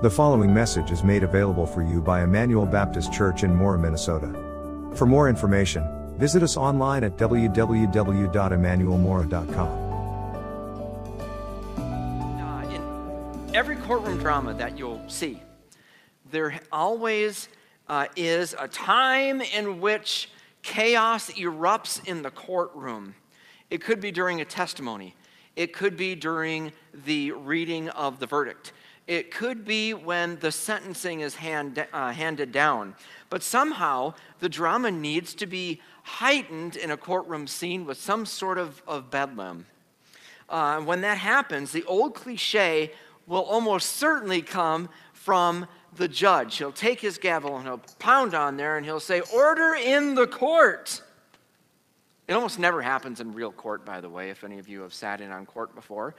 The following message is made available for you by Emmanuel Baptist Church in Mora, Minnesota. For more information, visit us online at www.emmanuelmora.com. Uh, in every courtroom drama that you'll see, there always uh, is a time in which chaos erupts in the courtroom. It could be during a testimony, it could be during the reading of the verdict. It could be when the sentencing is hand, uh, handed down. But somehow the drama needs to be heightened in a courtroom scene with some sort of, of bedlam. Uh, when that happens, the old cliche will almost certainly come from the judge. He'll take his gavel and he'll pound on there and he'll say, Order in the court. It almost never happens in real court, by the way, if any of you have sat in on court before.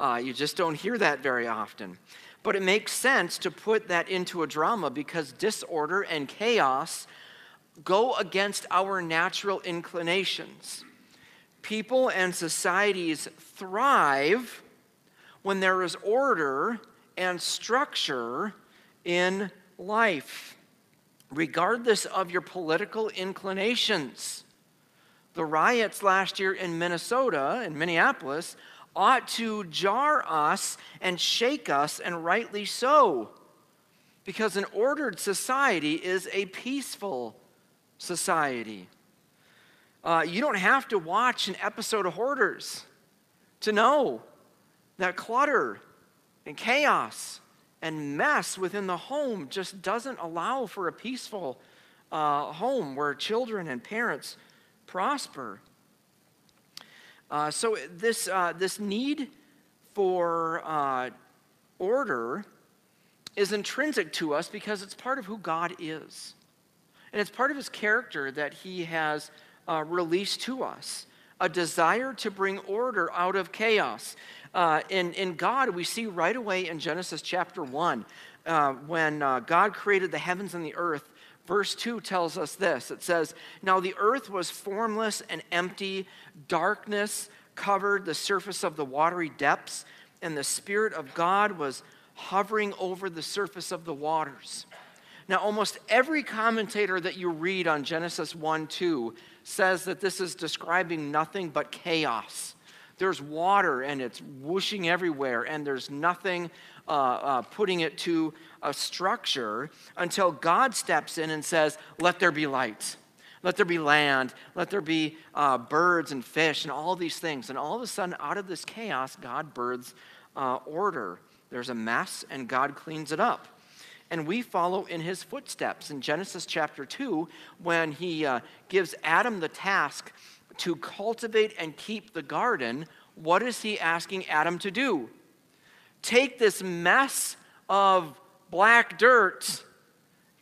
Uh, you just don't hear that very often. But it makes sense to put that into a drama because disorder and chaos go against our natural inclinations. People and societies thrive when there is order and structure in life, regardless of your political inclinations. The riots last year in Minnesota, in Minneapolis, ought to jar us and shake us, and rightly so. Because an ordered society is a peaceful society. Uh, you don't have to watch an episode of Hoarders to know that clutter and chaos and mess within the home just doesn't allow for a peaceful uh, home where children and parents prosper. Uh, so, this, uh, this need for uh, order is intrinsic to us because it's part of who God is. And it's part of his character that he has uh, released to us a desire to bring order out of chaos. Uh, in, in God, we see right away in Genesis chapter 1, uh, when God created the heavens and the earth, Verse 2 tells us this it says, Now the earth was formless and empty, darkness covered the surface of the watery depths, and the Spirit of God was hovering over the surface of the waters. Now, almost every commentator that you read on Genesis 1 2 says that this is describing nothing but chaos. There's water and it's whooshing everywhere, and there's nothing uh, uh, putting it to a structure until God steps in and says, Let there be light. Let there be land. Let there be uh, birds and fish and all these things. And all of a sudden, out of this chaos, God births uh, order. There's a mess, and God cleans it up. And we follow in his footsteps. In Genesis chapter 2, when he uh, gives Adam the task to cultivate and keep the garden, what is he asking Adam to do? Take this mess of black dirt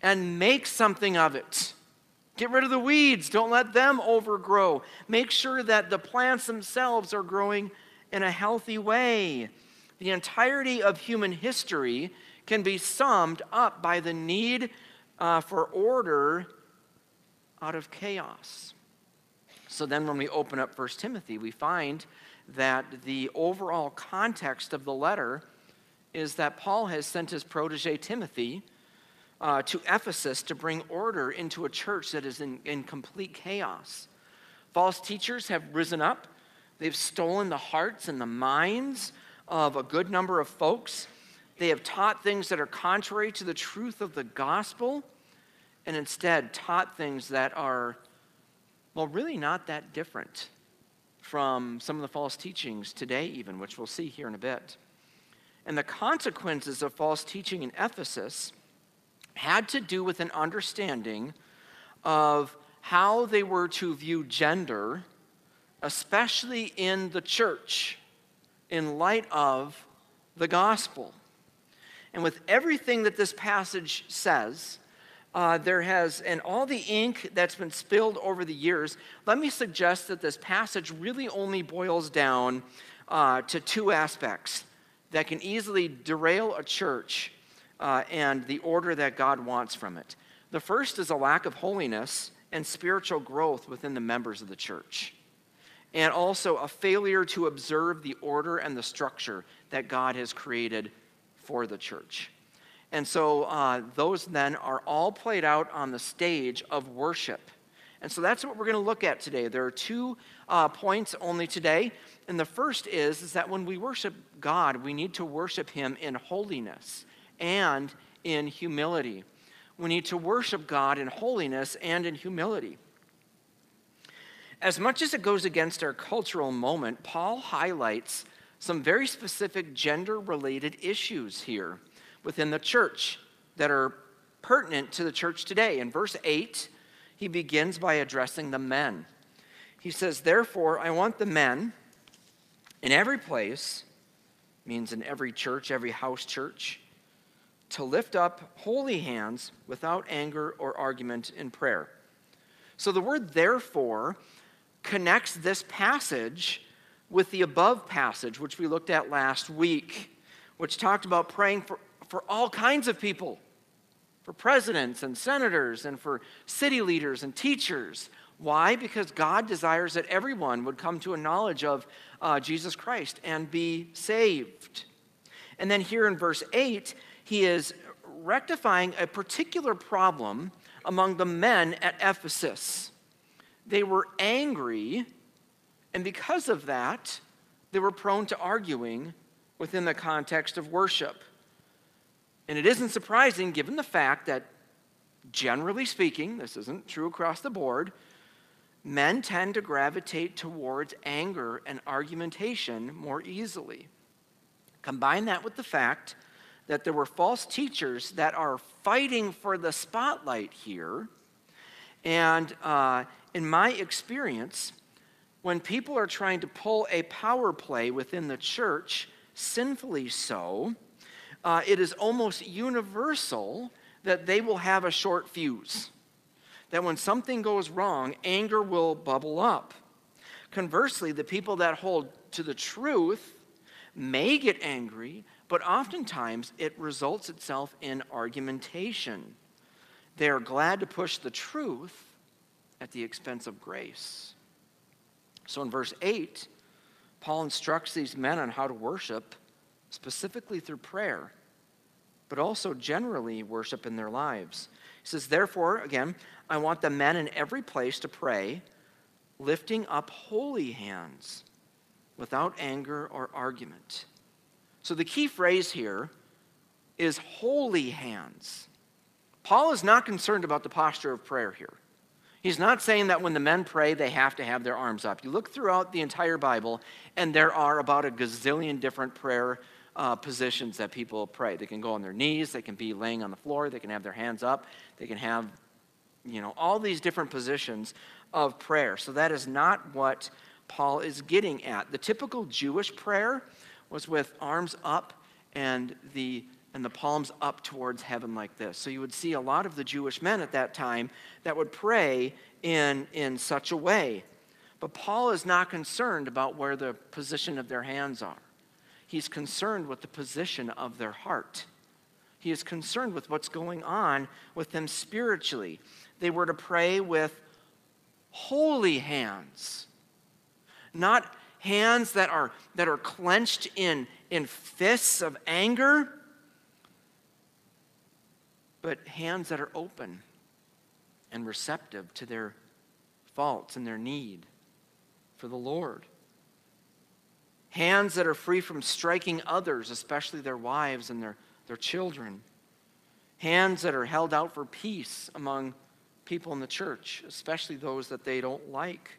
and make something of it. Get rid of the weeds. Don't let them overgrow. Make sure that the plants themselves are growing in a healthy way. The entirety of human history can be summed up by the need uh, for order out of chaos. So then, when we open up 1 Timothy, we find that the overall context of the letter is that Paul has sent his protege Timothy uh, to Ephesus to bring order into a church that is in, in complete chaos. False teachers have risen up, they've stolen the hearts and the minds of a good number of folks. They have taught things that are contrary to the truth of the gospel and instead taught things that are, well, really not that different from some of the false teachings today, even, which we'll see here in a bit. And the consequences of false teaching in Ephesus had to do with an understanding of how they were to view gender, especially in the church, in light of the gospel. And with everything that this passage says, uh, there has, and all the ink that's been spilled over the years, let me suggest that this passage really only boils down uh, to two aspects that can easily derail a church uh, and the order that God wants from it. The first is a lack of holiness and spiritual growth within the members of the church, and also a failure to observe the order and the structure that God has created for the church. And so uh, those then are all played out on the stage of worship. And so that's what we're going to look at today. There are two uh, points only today. And the first is, is that when we worship God, we need to worship Him in holiness and in humility. We need to worship God in holiness and in humility. As much as it goes against our cultural moment, Paul highlights some very specific gender related issues here within the church that are pertinent to the church today. In verse 8, he begins by addressing the men. He says, Therefore, I want the men in every place, means in every church, every house church, to lift up holy hands without anger or argument in prayer. So the word therefore connects this passage with the above passage, which we looked at last week, which talked about praying for, for all kinds of people for presidents and senators and for city leaders and teachers. Why? Because God desires that everyone would come to a knowledge of uh, Jesus Christ and be saved. And then here in verse 8, he is rectifying a particular problem among the men at Ephesus. They were angry and because of that, they were prone to arguing within the context of worship. And it isn't surprising given the fact that, generally speaking, this isn't true across the board, men tend to gravitate towards anger and argumentation more easily. Combine that with the fact that there were false teachers that are fighting for the spotlight here. And uh, in my experience, when people are trying to pull a power play within the church, sinfully so, uh, it is almost universal that they will have a short fuse. That when something goes wrong, anger will bubble up. Conversely, the people that hold to the truth may get angry, but oftentimes it results itself in argumentation. They are glad to push the truth at the expense of grace. So in verse 8, Paul instructs these men on how to worship, specifically through prayer, but also generally worship in their lives. He says, Therefore, again, I want the men in every place to pray, lifting up holy hands without anger or argument. So the key phrase here is holy hands. Paul is not concerned about the posture of prayer here. He's not saying that when the men pray, they have to have their arms up. You look throughout the entire Bible, and there are about a gazillion different prayer uh, positions that people pray. They can go on their knees, they can be laying on the floor, they can have their hands up, they can have, you know, all these different positions of prayer. So that is not what Paul is getting at. The typical Jewish prayer was with arms up and the and the palms up towards heaven like this. So you would see a lot of the Jewish men at that time that would pray in, in such a way. But Paul is not concerned about where the position of their hands are. He's concerned with the position of their heart. He is concerned with what's going on with them spiritually. They were to pray with holy hands, not hands that are, that are clenched in, in fists of anger, but hands that are open and receptive to their faults and their need for the Lord. Hands that are free from striking others, especially their wives and their, their children. Hands that are held out for peace among people in the church, especially those that they don't like.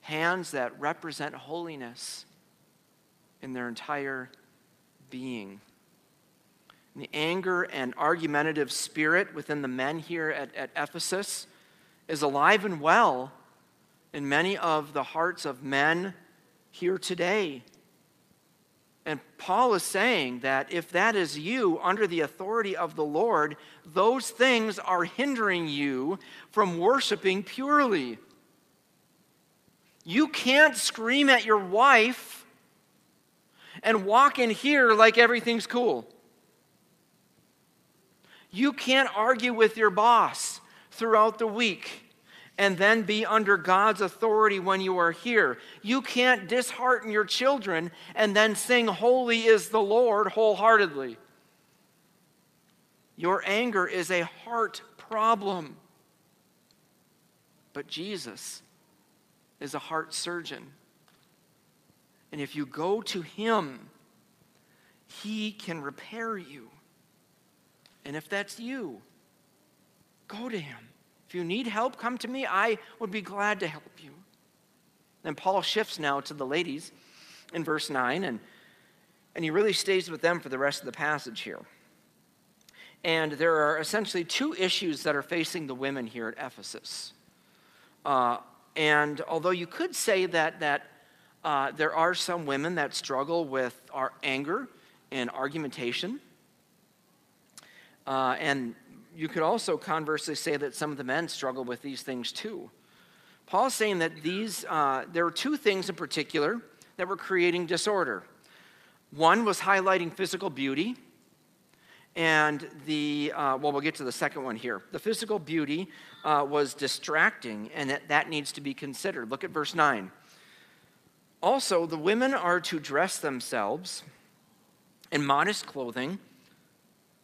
Hands that represent holiness in their entire being the anger and argumentative spirit within the men here at, at Ephesus is alive and well in many of the hearts of men here today. And Paul is saying that if that is you under the authority of the Lord, those things are hindering you from worshiping purely. You can't scream at your wife and walk in here like everything's cool. You can't argue with your boss throughout the week and then be under God's authority when you are here. You can't dishearten your children and then sing, Holy is the Lord, wholeheartedly. Your anger is a heart problem. But Jesus is a heart surgeon. And if you go to him, he can repair you. And if that's you, go to him. If you need help, come to me. I would be glad to help you. Then Paul shifts now to the ladies in verse 9, and, and he really stays with them for the rest of the passage here. And there are essentially two issues that are facing the women here at Ephesus. Uh, and although you could say that, that uh, there are some women that struggle with our anger and argumentation, uh, and you could also conversely say that some of the men struggle with these things too. Paul's saying that these, uh, there are two things in particular that were creating disorder. One was highlighting physical beauty, and the, uh, well, we'll get to the second one here. The physical beauty uh, was distracting, and that, that needs to be considered. Look at verse 9. Also, the women are to dress themselves in modest clothing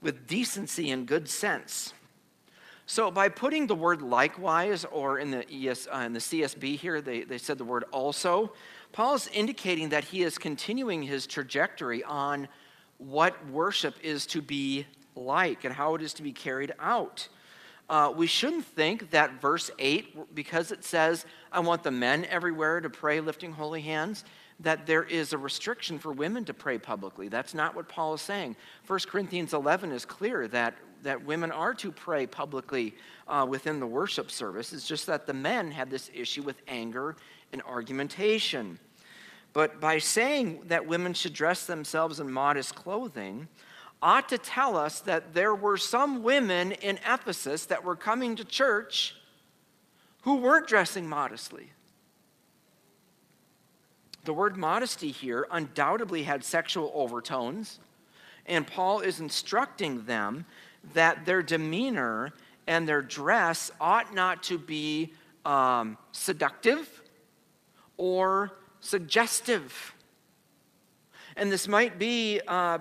with decency and good sense. So, by putting the word likewise, or in the, ES, uh, in the CSB here, they, they said the word also, Paul is indicating that he is continuing his trajectory on what worship is to be like and how it is to be carried out. Uh, we shouldn't think that verse 8, because it says, I want the men everywhere to pray lifting holy hands, that there is a restriction for women to pray publicly. That's not what Paul is saying. 1 Corinthians 11 is clear that, that women are to pray publicly uh, within the worship service. It's just that the men had this issue with anger and argumentation. But by saying that women should dress themselves in modest clothing, ought to tell us that there were some women in Ephesus that were coming to church who weren't dressing modestly. The word modesty here undoubtedly had sexual overtones, and Paul is instructing them that their demeanor and their dress ought not to be um, seductive or suggestive. And this might be, uh,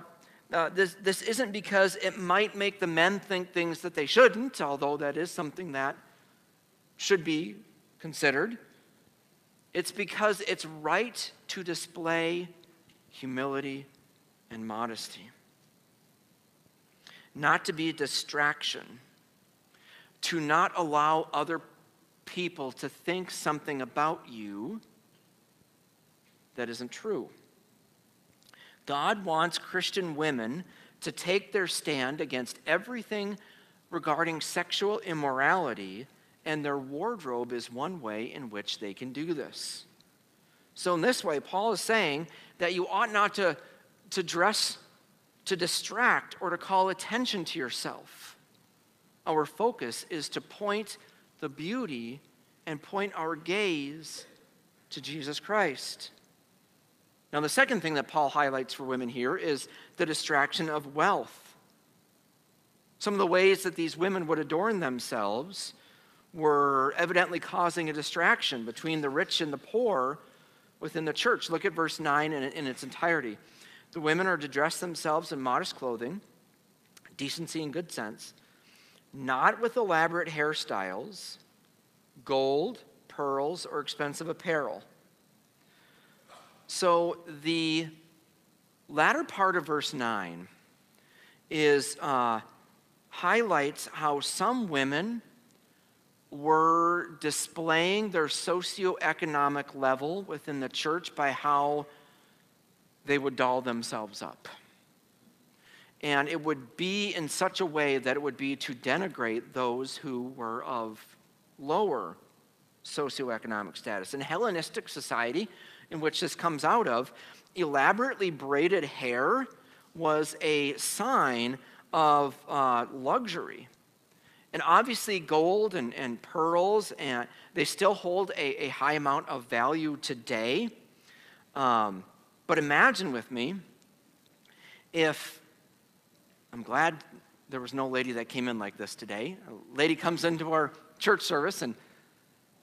uh, this, this isn't because it might make the men think things that they shouldn't, although that is something that should be considered. It's because it's right to display humility and modesty. Not to be a distraction, to not allow other people to think something about you that isn't true. God wants Christian women to take their stand against everything regarding sexual immorality and their wardrobe is one way in which they can do this. So, in this way, Paul is saying that you ought not to, to dress to distract or to call attention to yourself. Our focus is to point the beauty and point our gaze to Jesus Christ. Now, the second thing that Paul highlights for women here is the distraction of wealth. Some of the ways that these women would adorn themselves were evidently causing a distraction between the rich and the poor within the church. Look at verse 9 in, in its entirety. The women are to dress themselves in modest clothing, decency and good sense, not with elaborate hairstyles, gold, pearls, or expensive apparel. So the latter part of verse 9 is uh, highlights how some women were displaying their socioeconomic level within the church by how they would doll themselves up. And it would be in such a way that it would be to denigrate those who were of lower socioeconomic status. In Hellenistic society, in which this comes out of, elaborately braided hair was a sign of uh, luxury. And obviously, gold and, and pearls, and they still hold a, a high amount of value today. Um, but imagine with me if, I'm glad there was no lady that came in like this today. A lady comes into our church service and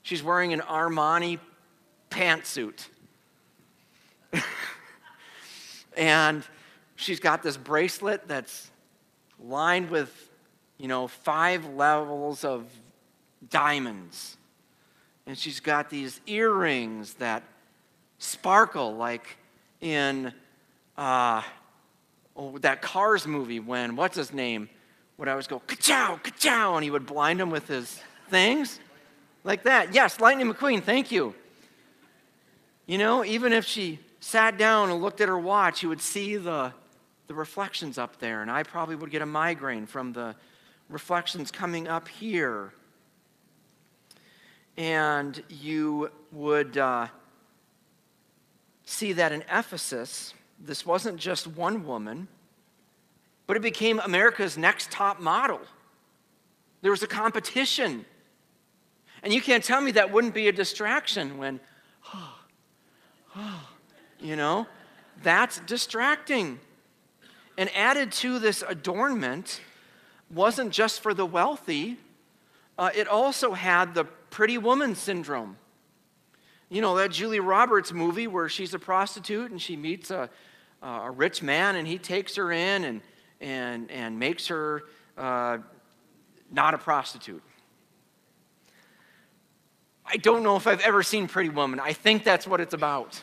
she's wearing an Armani pantsuit. and she's got this bracelet that's lined with you know, five levels of diamonds. And she's got these earrings that sparkle like in uh, oh, that Cars movie when, what's his name, would always go, ka-chow, ka-chow, and he would blind him with his things. Like that. Yes, Lightning McQueen, thank you. You know, even if she sat down and looked at her watch, you would see the, the reflections up there, and I probably would get a migraine from the reflections coming up here. And you would uh, see that in Ephesus, this wasn't just one woman, but it became America's next top model. There was a competition. And you can't tell me that wouldn't be a distraction when, oh, oh, you know, that's distracting. And added to this adornment wasn't just for the wealthy, uh, it also had the pretty woman syndrome. You know, that Julie Roberts movie where she's a prostitute and she meets a, a rich man and he takes her in and, and, and makes her uh, not a prostitute. I don't know if I've ever seen Pretty Woman. I think that's what it's about.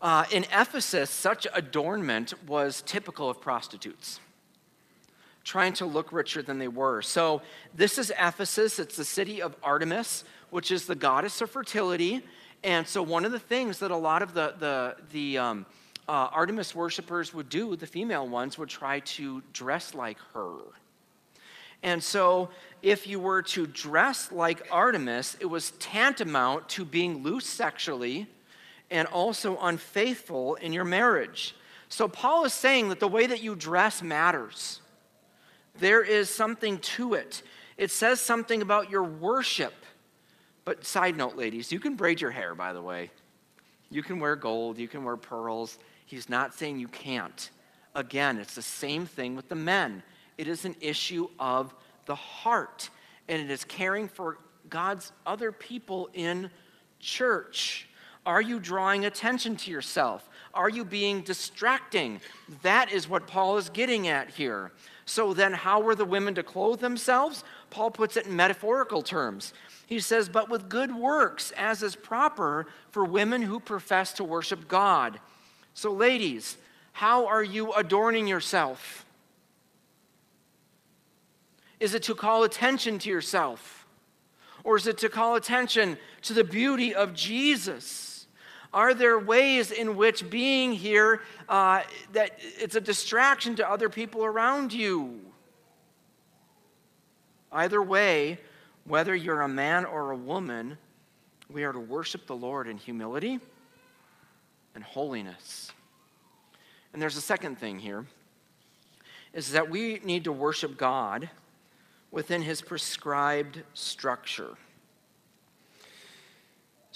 Uh, in Ephesus, such adornment was typical of prostitutes, trying to look richer than they were. So, this is Ephesus. It's the city of Artemis, which is the goddess of fertility. And so, one of the things that a lot of the, the, the um, uh, Artemis worshippers would do, the female ones, would try to dress like her. And so, if you were to dress like Artemis, it was tantamount to being loose sexually and also unfaithful in your marriage. So, Paul is saying that the way that you dress matters. There is something to it. It says something about your worship. But, side note, ladies, you can braid your hair, by the way. You can wear gold, you can wear pearls. He's not saying you can't. Again, it's the same thing with the men. It is an issue of the heart, and it is caring for God's other people in church. Are you drawing attention to yourself? Are you being distracting? That is what Paul is getting at here. So then, how were the women to clothe themselves? Paul puts it in metaphorical terms. He says, But with good works, as is proper for women who profess to worship God. So, ladies, how are you adorning yourself? Is it to call attention to yourself? Or is it to call attention to the beauty of Jesus? Are there ways in which being here uh, that it's a distraction to other people around you? Either way, whether you're a man or a woman, we are to worship the Lord in humility and holiness. And there's a second thing here is that we need to worship God within his prescribed structure.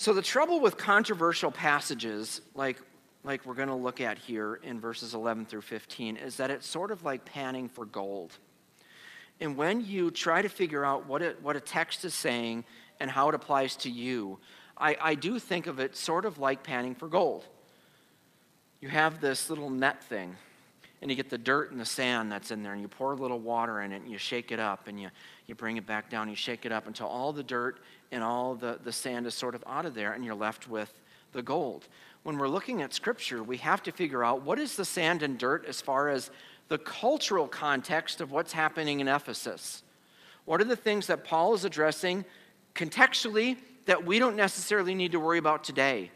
So, the trouble with controversial passages, like, like we're going to look at here in verses 11 through 15, is that it's sort of like panning for gold. And when you try to figure out what, it, what a text is saying and how it applies to you, I, I do think of it sort of like panning for gold. You have this little net thing, and you get the dirt and the sand that's in there, and you pour a little water in it, and you shake it up, and you, you bring it back down, you shake it up until all the dirt and all the, the sand is sort of out of there, and you're left with the gold. When we're looking at Scripture, we have to figure out what is the sand and dirt as far as the cultural context of what's happening in Ephesus. What are the things that Paul is addressing contextually that we don't necessarily need to worry about today?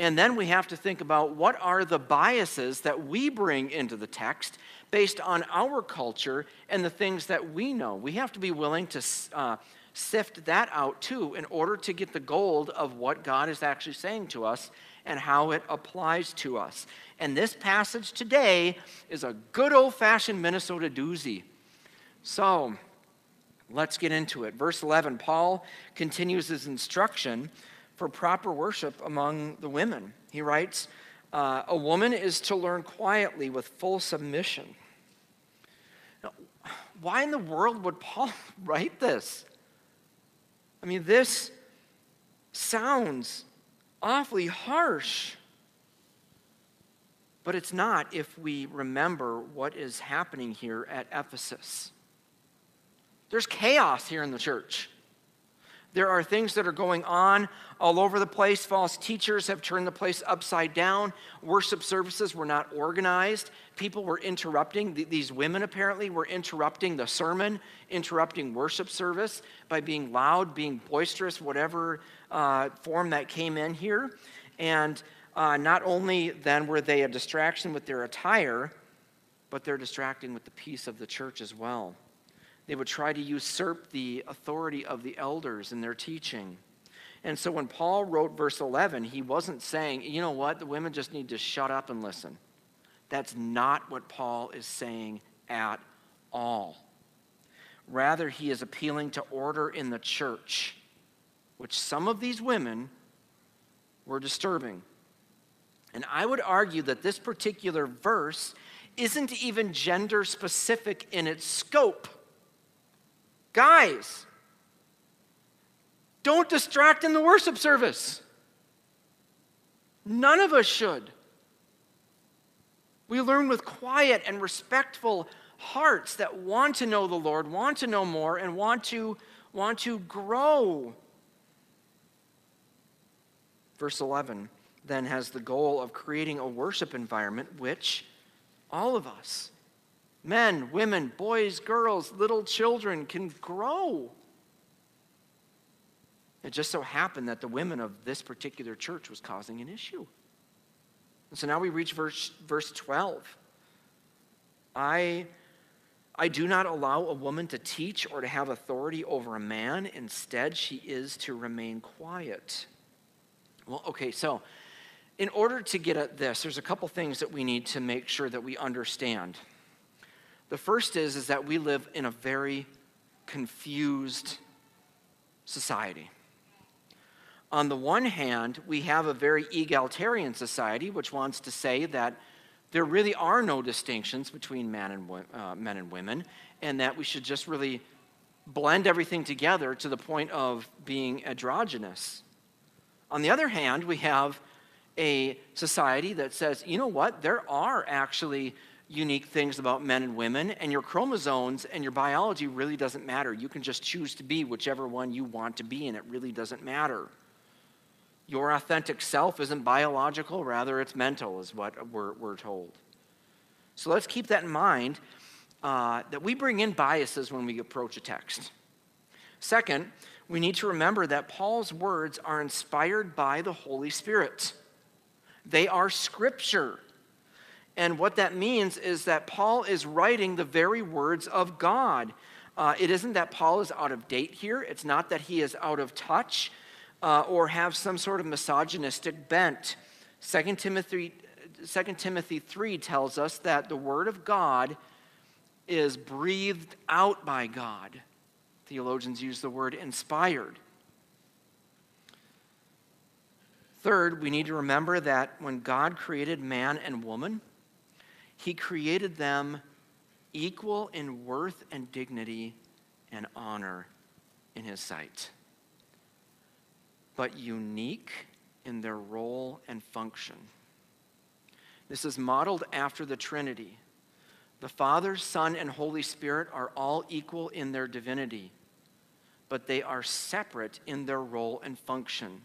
And then we have to think about what are the biases that we bring into the text based on our culture and the things that we know. We have to be willing to uh, sift that out too in order to get the gold of what God is actually saying to us and how it applies to us. And this passage today is a good old fashioned Minnesota doozy. So let's get into it. Verse 11 Paul continues his instruction for proper worship among the women. He writes, uh, A woman is to learn quietly with full submission. Now, why in the world would Paul write this? I mean, this sounds awfully harsh. But it's not if we remember what is happening here at Ephesus. There's chaos here in the church. There are things that are going on all over the place. False teachers have turned the place upside down. Worship services were not organized. People were interrupting. These women apparently were interrupting the sermon, interrupting worship service by being loud, being boisterous, whatever uh, form that came in here. And uh, not only then were they a distraction with their attire, but they're distracting with the peace of the church as well. They would try to usurp the authority of the elders in their teaching. And so when Paul wrote verse 11, he wasn't saying, you know what, the women just need to shut up and listen. That's not what Paul is saying at all. Rather, he is appealing to order in the church, which some of these women were disturbing. And I would argue that this particular verse isn't even gender specific in its scope. Guys, don't distract in the worship service. None of us should. We learn with quiet and respectful hearts that want to know the Lord, want to know more, and want to, want to grow. Verse 11 then has the goal of creating a worship environment which all of us, men, women, boys, girls, little children, can grow. It just so happened that the women of this particular church was causing an issue. And so now we reach verse, verse 12. I, I do not allow a woman to teach or to have authority over a man. Instead, she is to remain quiet. Well, okay, so in order to get at this, there's a couple things that we need to make sure that we understand. The first is, is that we live in a very confused society. On the one hand, we have a very egalitarian society, which wants to say that there really are no distinctions between men and, uh, men and women, and that we should just really blend everything together to the point of being androgynous. On the other hand, we have a society that says, you know what, there are actually unique things about men and women, and your chromosomes and your biology really doesn't matter. You can just choose to be whichever one you want to be, and it really doesn't matter. Your authentic self isn't biological, rather, it's mental, is what we're, we're told. So let's keep that in mind uh, that we bring in biases when we approach a text. Second, we need to remember that Paul's words are inspired by the Holy Spirit. They are scripture. And what that means is that Paul is writing the very words of God. Uh, it isn't that Paul is out of date here, it's not that he is out of touch uh, or have some sort of misogynistic bent. 2 Timothy, 2 Timothy 3 tells us that the word of God is breathed out by God. Theologians use the word inspired. Third, we need to remember that when God created man and woman, he created them equal in worth and dignity and honor in his sight, but unique in their role and function. This is modeled after the Trinity. The Father, Son, and Holy Spirit are all equal in their divinity, but they are separate in their role and function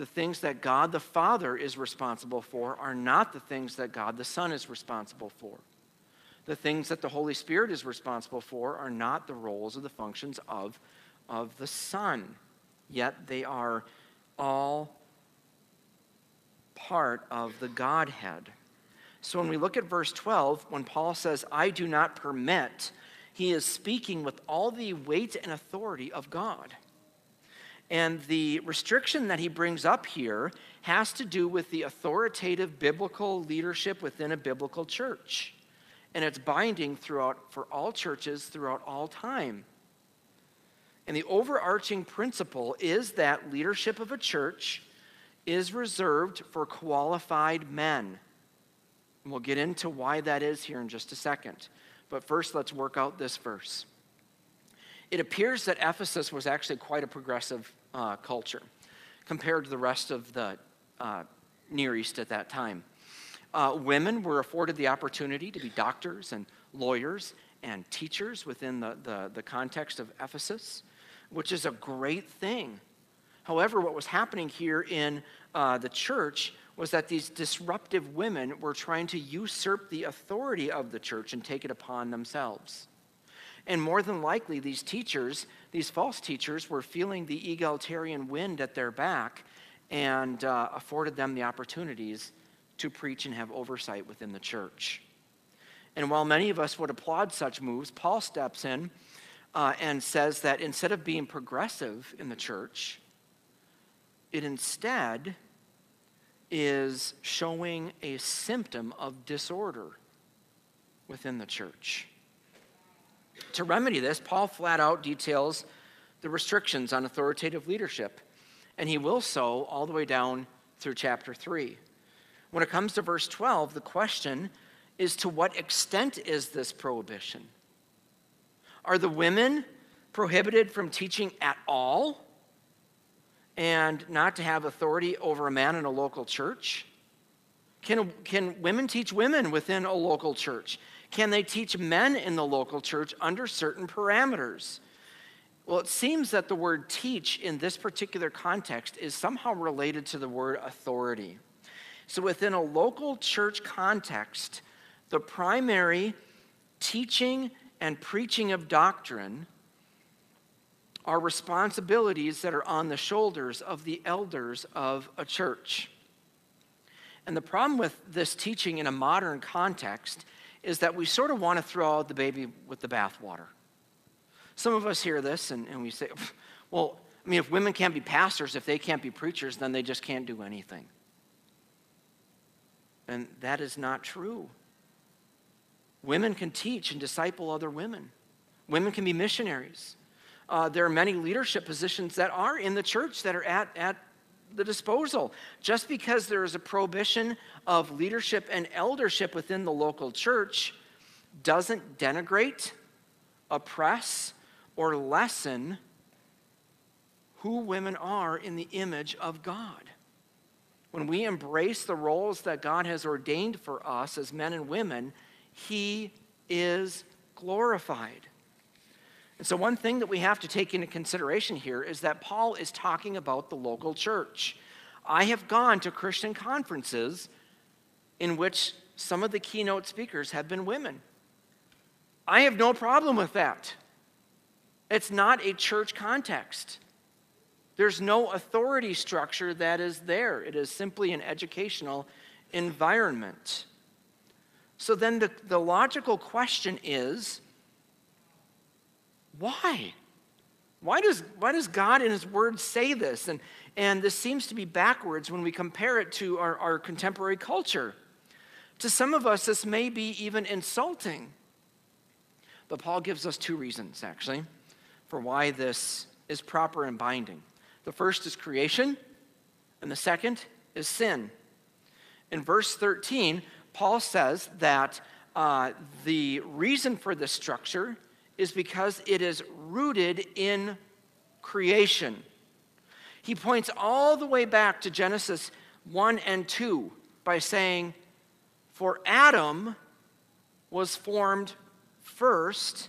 the things that God the Father is responsible for are not the things that God the Son is responsible for. The things that the Holy Spirit is responsible for are not the roles or the functions of, of the Son, yet they are all part of the Godhead. So when we look at verse 12, when Paul says, I do not permit, he is speaking with all the weight and authority of God. And the restriction that he brings up here has to do with the authoritative biblical leadership within a biblical church. And it's binding throughout for all churches throughout all time. And the overarching principle is that leadership of a church is reserved for qualified men. And we'll get into why that is here in just a second. But first, let's work out this verse. It appears that Ephesus was actually quite a progressive uh, culture compared to the rest of the uh, Near East at that time. Uh, women were afforded the opportunity to be doctors and lawyers and teachers within the, the, the context of Ephesus, which is a great thing. However, what was happening here in uh, the church was that these disruptive women were trying to usurp the authority of the church and take it upon themselves. And more than likely, these teachers, these false teachers, were feeling the egalitarian wind at their back and uh, afforded them the opportunities to preach and have oversight within the church. And while many of us would applaud such moves, Paul steps in uh, and says that instead of being progressive in the church, it instead is showing a symptom of disorder within the church. To remedy this, Paul flat out details the restrictions on authoritative leadership, and he will so all the way down through chapter 3. When it comes to verse 12, the question is to what extent is this prohibition? Are the women prohibited from teaching at all? and not to have authority over a man in a local church? Can, can women teach women within a local church? Can they teach men in the local church under certain parameters? Well, it seems that the word teach in this particular context is somehow related to the word authority. So, within a local church context, the primary teaching and preaching of doctrine are responsibilities that are on the shoulders of the elders of a church. And the problem with this teaching in a modern context is that we sort of want to throw out the baby with the bathwater. Some of us hear this and, and we say, well, I mean, if women can't be pastors, if they can't be preachers, then they just can't do anything. And that is not true. Women can teach and disciple other women, women can be missionaries. Uh, there are many leadership positions that are in the church that are at, at the disposal. Just because there is a prohibition of leadership and eldership within the local church doesn't denigrate, oppress, or lessen who women are in the image of God. When we embrace the roles that God has ordained for us as men and women, He is glorified. And so, one thing that we have to take into consideration here is that Paul is talking about the local church. I have gone to Christian conferences in which some of the keynote speakers have been women. I have no problem with that. It's not a church context. There's no authority structure that is there. It is simply an educational environment. So then the, the logical question is why? Why does, why does God in His Word say this? And, and this seems to be backwards when we compare it to our, our contemporary culture. To some of us, this may be even insulting. But Paul gives us two reasons, actually, for why this is proper and binding. The first is creation, and the second is sin. In verse 13, Paul says that uh, the reason for this structure is because it is rooted in creation. He points all the way back to Genesis 1 and 2 by saying, For Adam was formed first,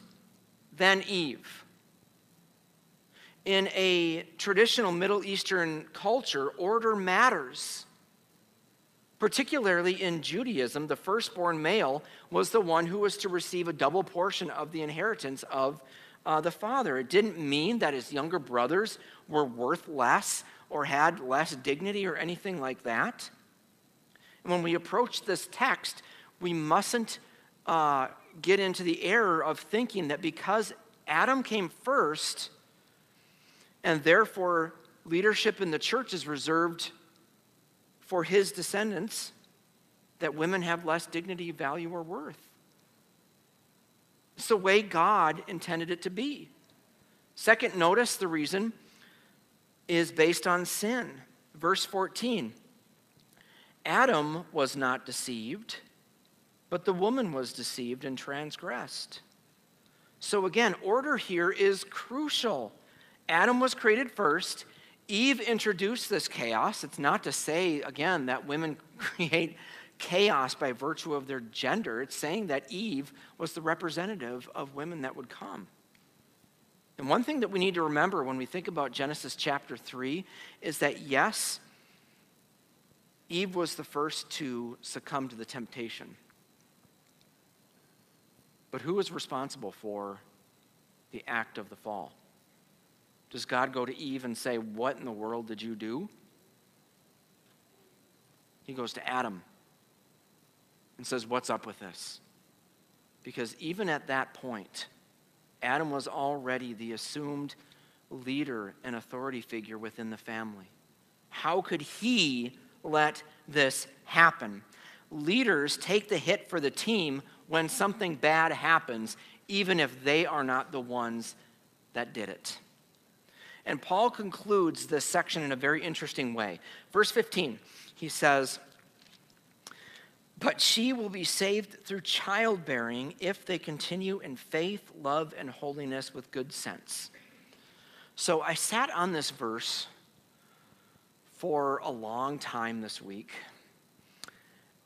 then Eve. In a traditional Middle Eastern culture, order matters. Particularly in Judaism, the firstborn male was the one who was to receive a double portion of the inheritance of uh, the father. It didn't mean that his younger brothers were worth less or had less dignity or anything like that. And when we approach this text, we mustn't uh, get into the error of thinking that because Adam came first, and therefore leadership in the church is reserved for his descendants that women have less dignity, value, or worth. It's the way God intended it to be. Second, notice the reason is based on sin. Verse 14 Adam was not deceived, but the woman was deceived and transgressed. So again, order here is crucial. Adam was created first, Eve introduced this chaos. It's not to say, again, that women create chaos by virtue of their gender. It's saying that Eve was the representative of women that would come. And one thing that we need to remember when we think about Genesis chapter 3 is that yes, Eve was the first to succumb to the temptation. But who was responsible for the act of the fall? Does God go to Eve and say, What in the world did you do? He goes to Adam and says, What's up with this? Because even at that point, Adam was already the assumed leader and authority figure within the family. How could he let this happen? Leaders take the hit for the team when something bad happens, even if they are not the ones that did it. And Paul concludes this section in a very interesting way. Verse 15, he says, but she will be saved through childbearing if they continue in faith, love, and holiness with good sense. So I sat on this verse for a long time this week,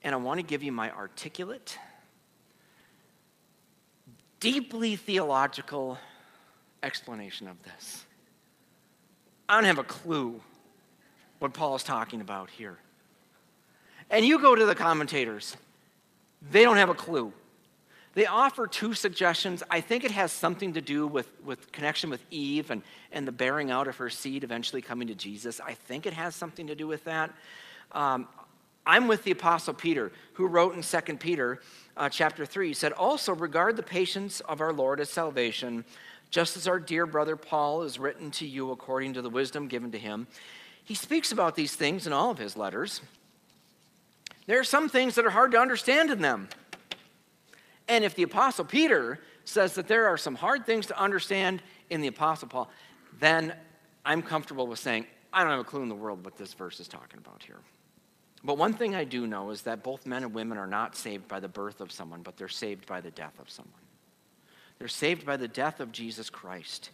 and I want to give you my articulate, deeply theological explanation of this. I don't have a clue what Paul is talking about here. And you go to the commentators, they don't have a clue. They offer two suggestions. I think it has something to do with, with connection with Eve and, and the bearing out of her seed eventually coming to Jesus. I think it has something to do with that. Um, I'm with the Apostle Peter, who wrote in 2 Peter uh, chapter 3, he said, Also regard the patience of our Lord as salvation, just as our dear brother Paul has written to you according to the wisdom given to him. He speaks about these things in all of his letters. There are some things that are hard to understand in them. And if the Apostle Peter says that there are some hard things to understand in the Apostle Paul, then I'm comfortable with saying, I don't have a clue in the world what this verse is talking about here. But one thing I do know is that both men and women are not saved by the birth of someone, but they're saved by the death of someone. They're saved by the death of Jesus Christ.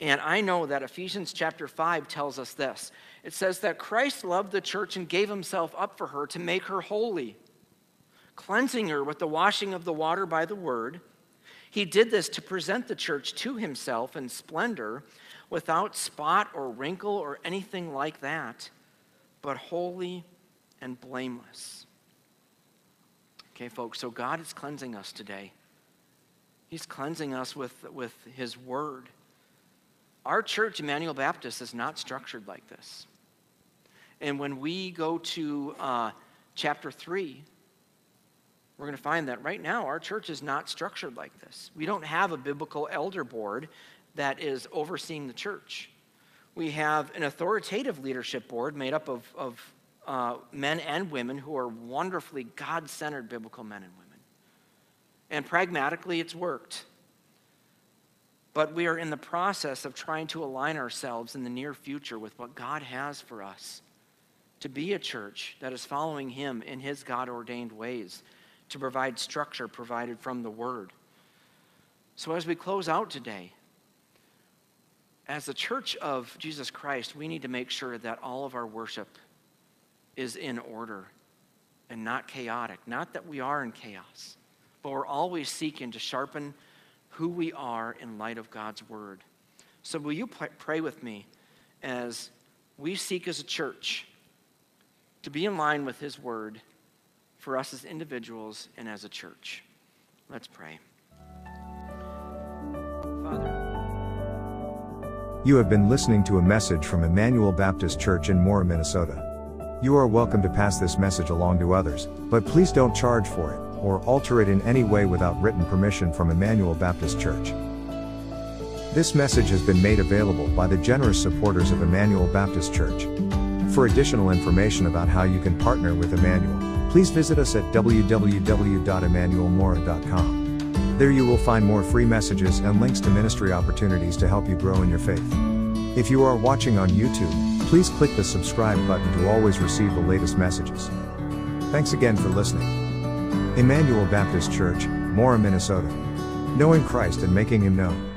And I know that Ephesians chapter 5 tells us this. It says that Christ loved the church and gave himself up for her to make her holy, cleansing her with the washing of the water by the word. He did this to present the church to himself in splendor, without spot or wrinkle or anything like that, but holy and blameless. Okay, folks, so God is cleansing us today. He's cleansing us with, with His Word. Our church, Emmanuel Baptist, is not structured like this. And when we go to uh, chapter 3, we're going to find that right now our church is not structured like this. We don't have a biblical elder board that is overseeing the church. We have an authoritative leadership board made up of, of uh, men and women who are wonderfully God centered biblical men and women. And pragmatically, it's worked. But we are in the process of trying to align ourselves in the near future with what God has for us to be a church that is following Him in His God ordained ways, to provide structure provided from the Word. So, as we close out today, as the church of Jesus Christ, we need to make sure that all of our worship is in order and not chaotic. Not that we are in chaos, but we're always seeking to sharpen who we are in light of God's word. So, will you pray with me as we seek as a church to be in line with His word for us as individuals and as a church? Let's pray. Father, you have been listening to a message from Emmanuel Baptist Church in Mora, Minnesota. You are welcome to pass this message along to others, but please don't charge for it or alter it in any way without written permission from Emmanuel Baptist Church. This message has been made available by the generous supporters of Emmanuel Baptist Church. For additional information about how you can partner with Emmanuel, please visit us at www.emmanuelmora.com. There you will find more free messages and links to ministry opportunities to help you grow in your faith. If you are watching on YouTube, please click the subscribe button to always receive the latest messages. Thanks again for listening. Emmanuel Baptist Church, Mora, Minnesota. Knowing Christ and making Him known.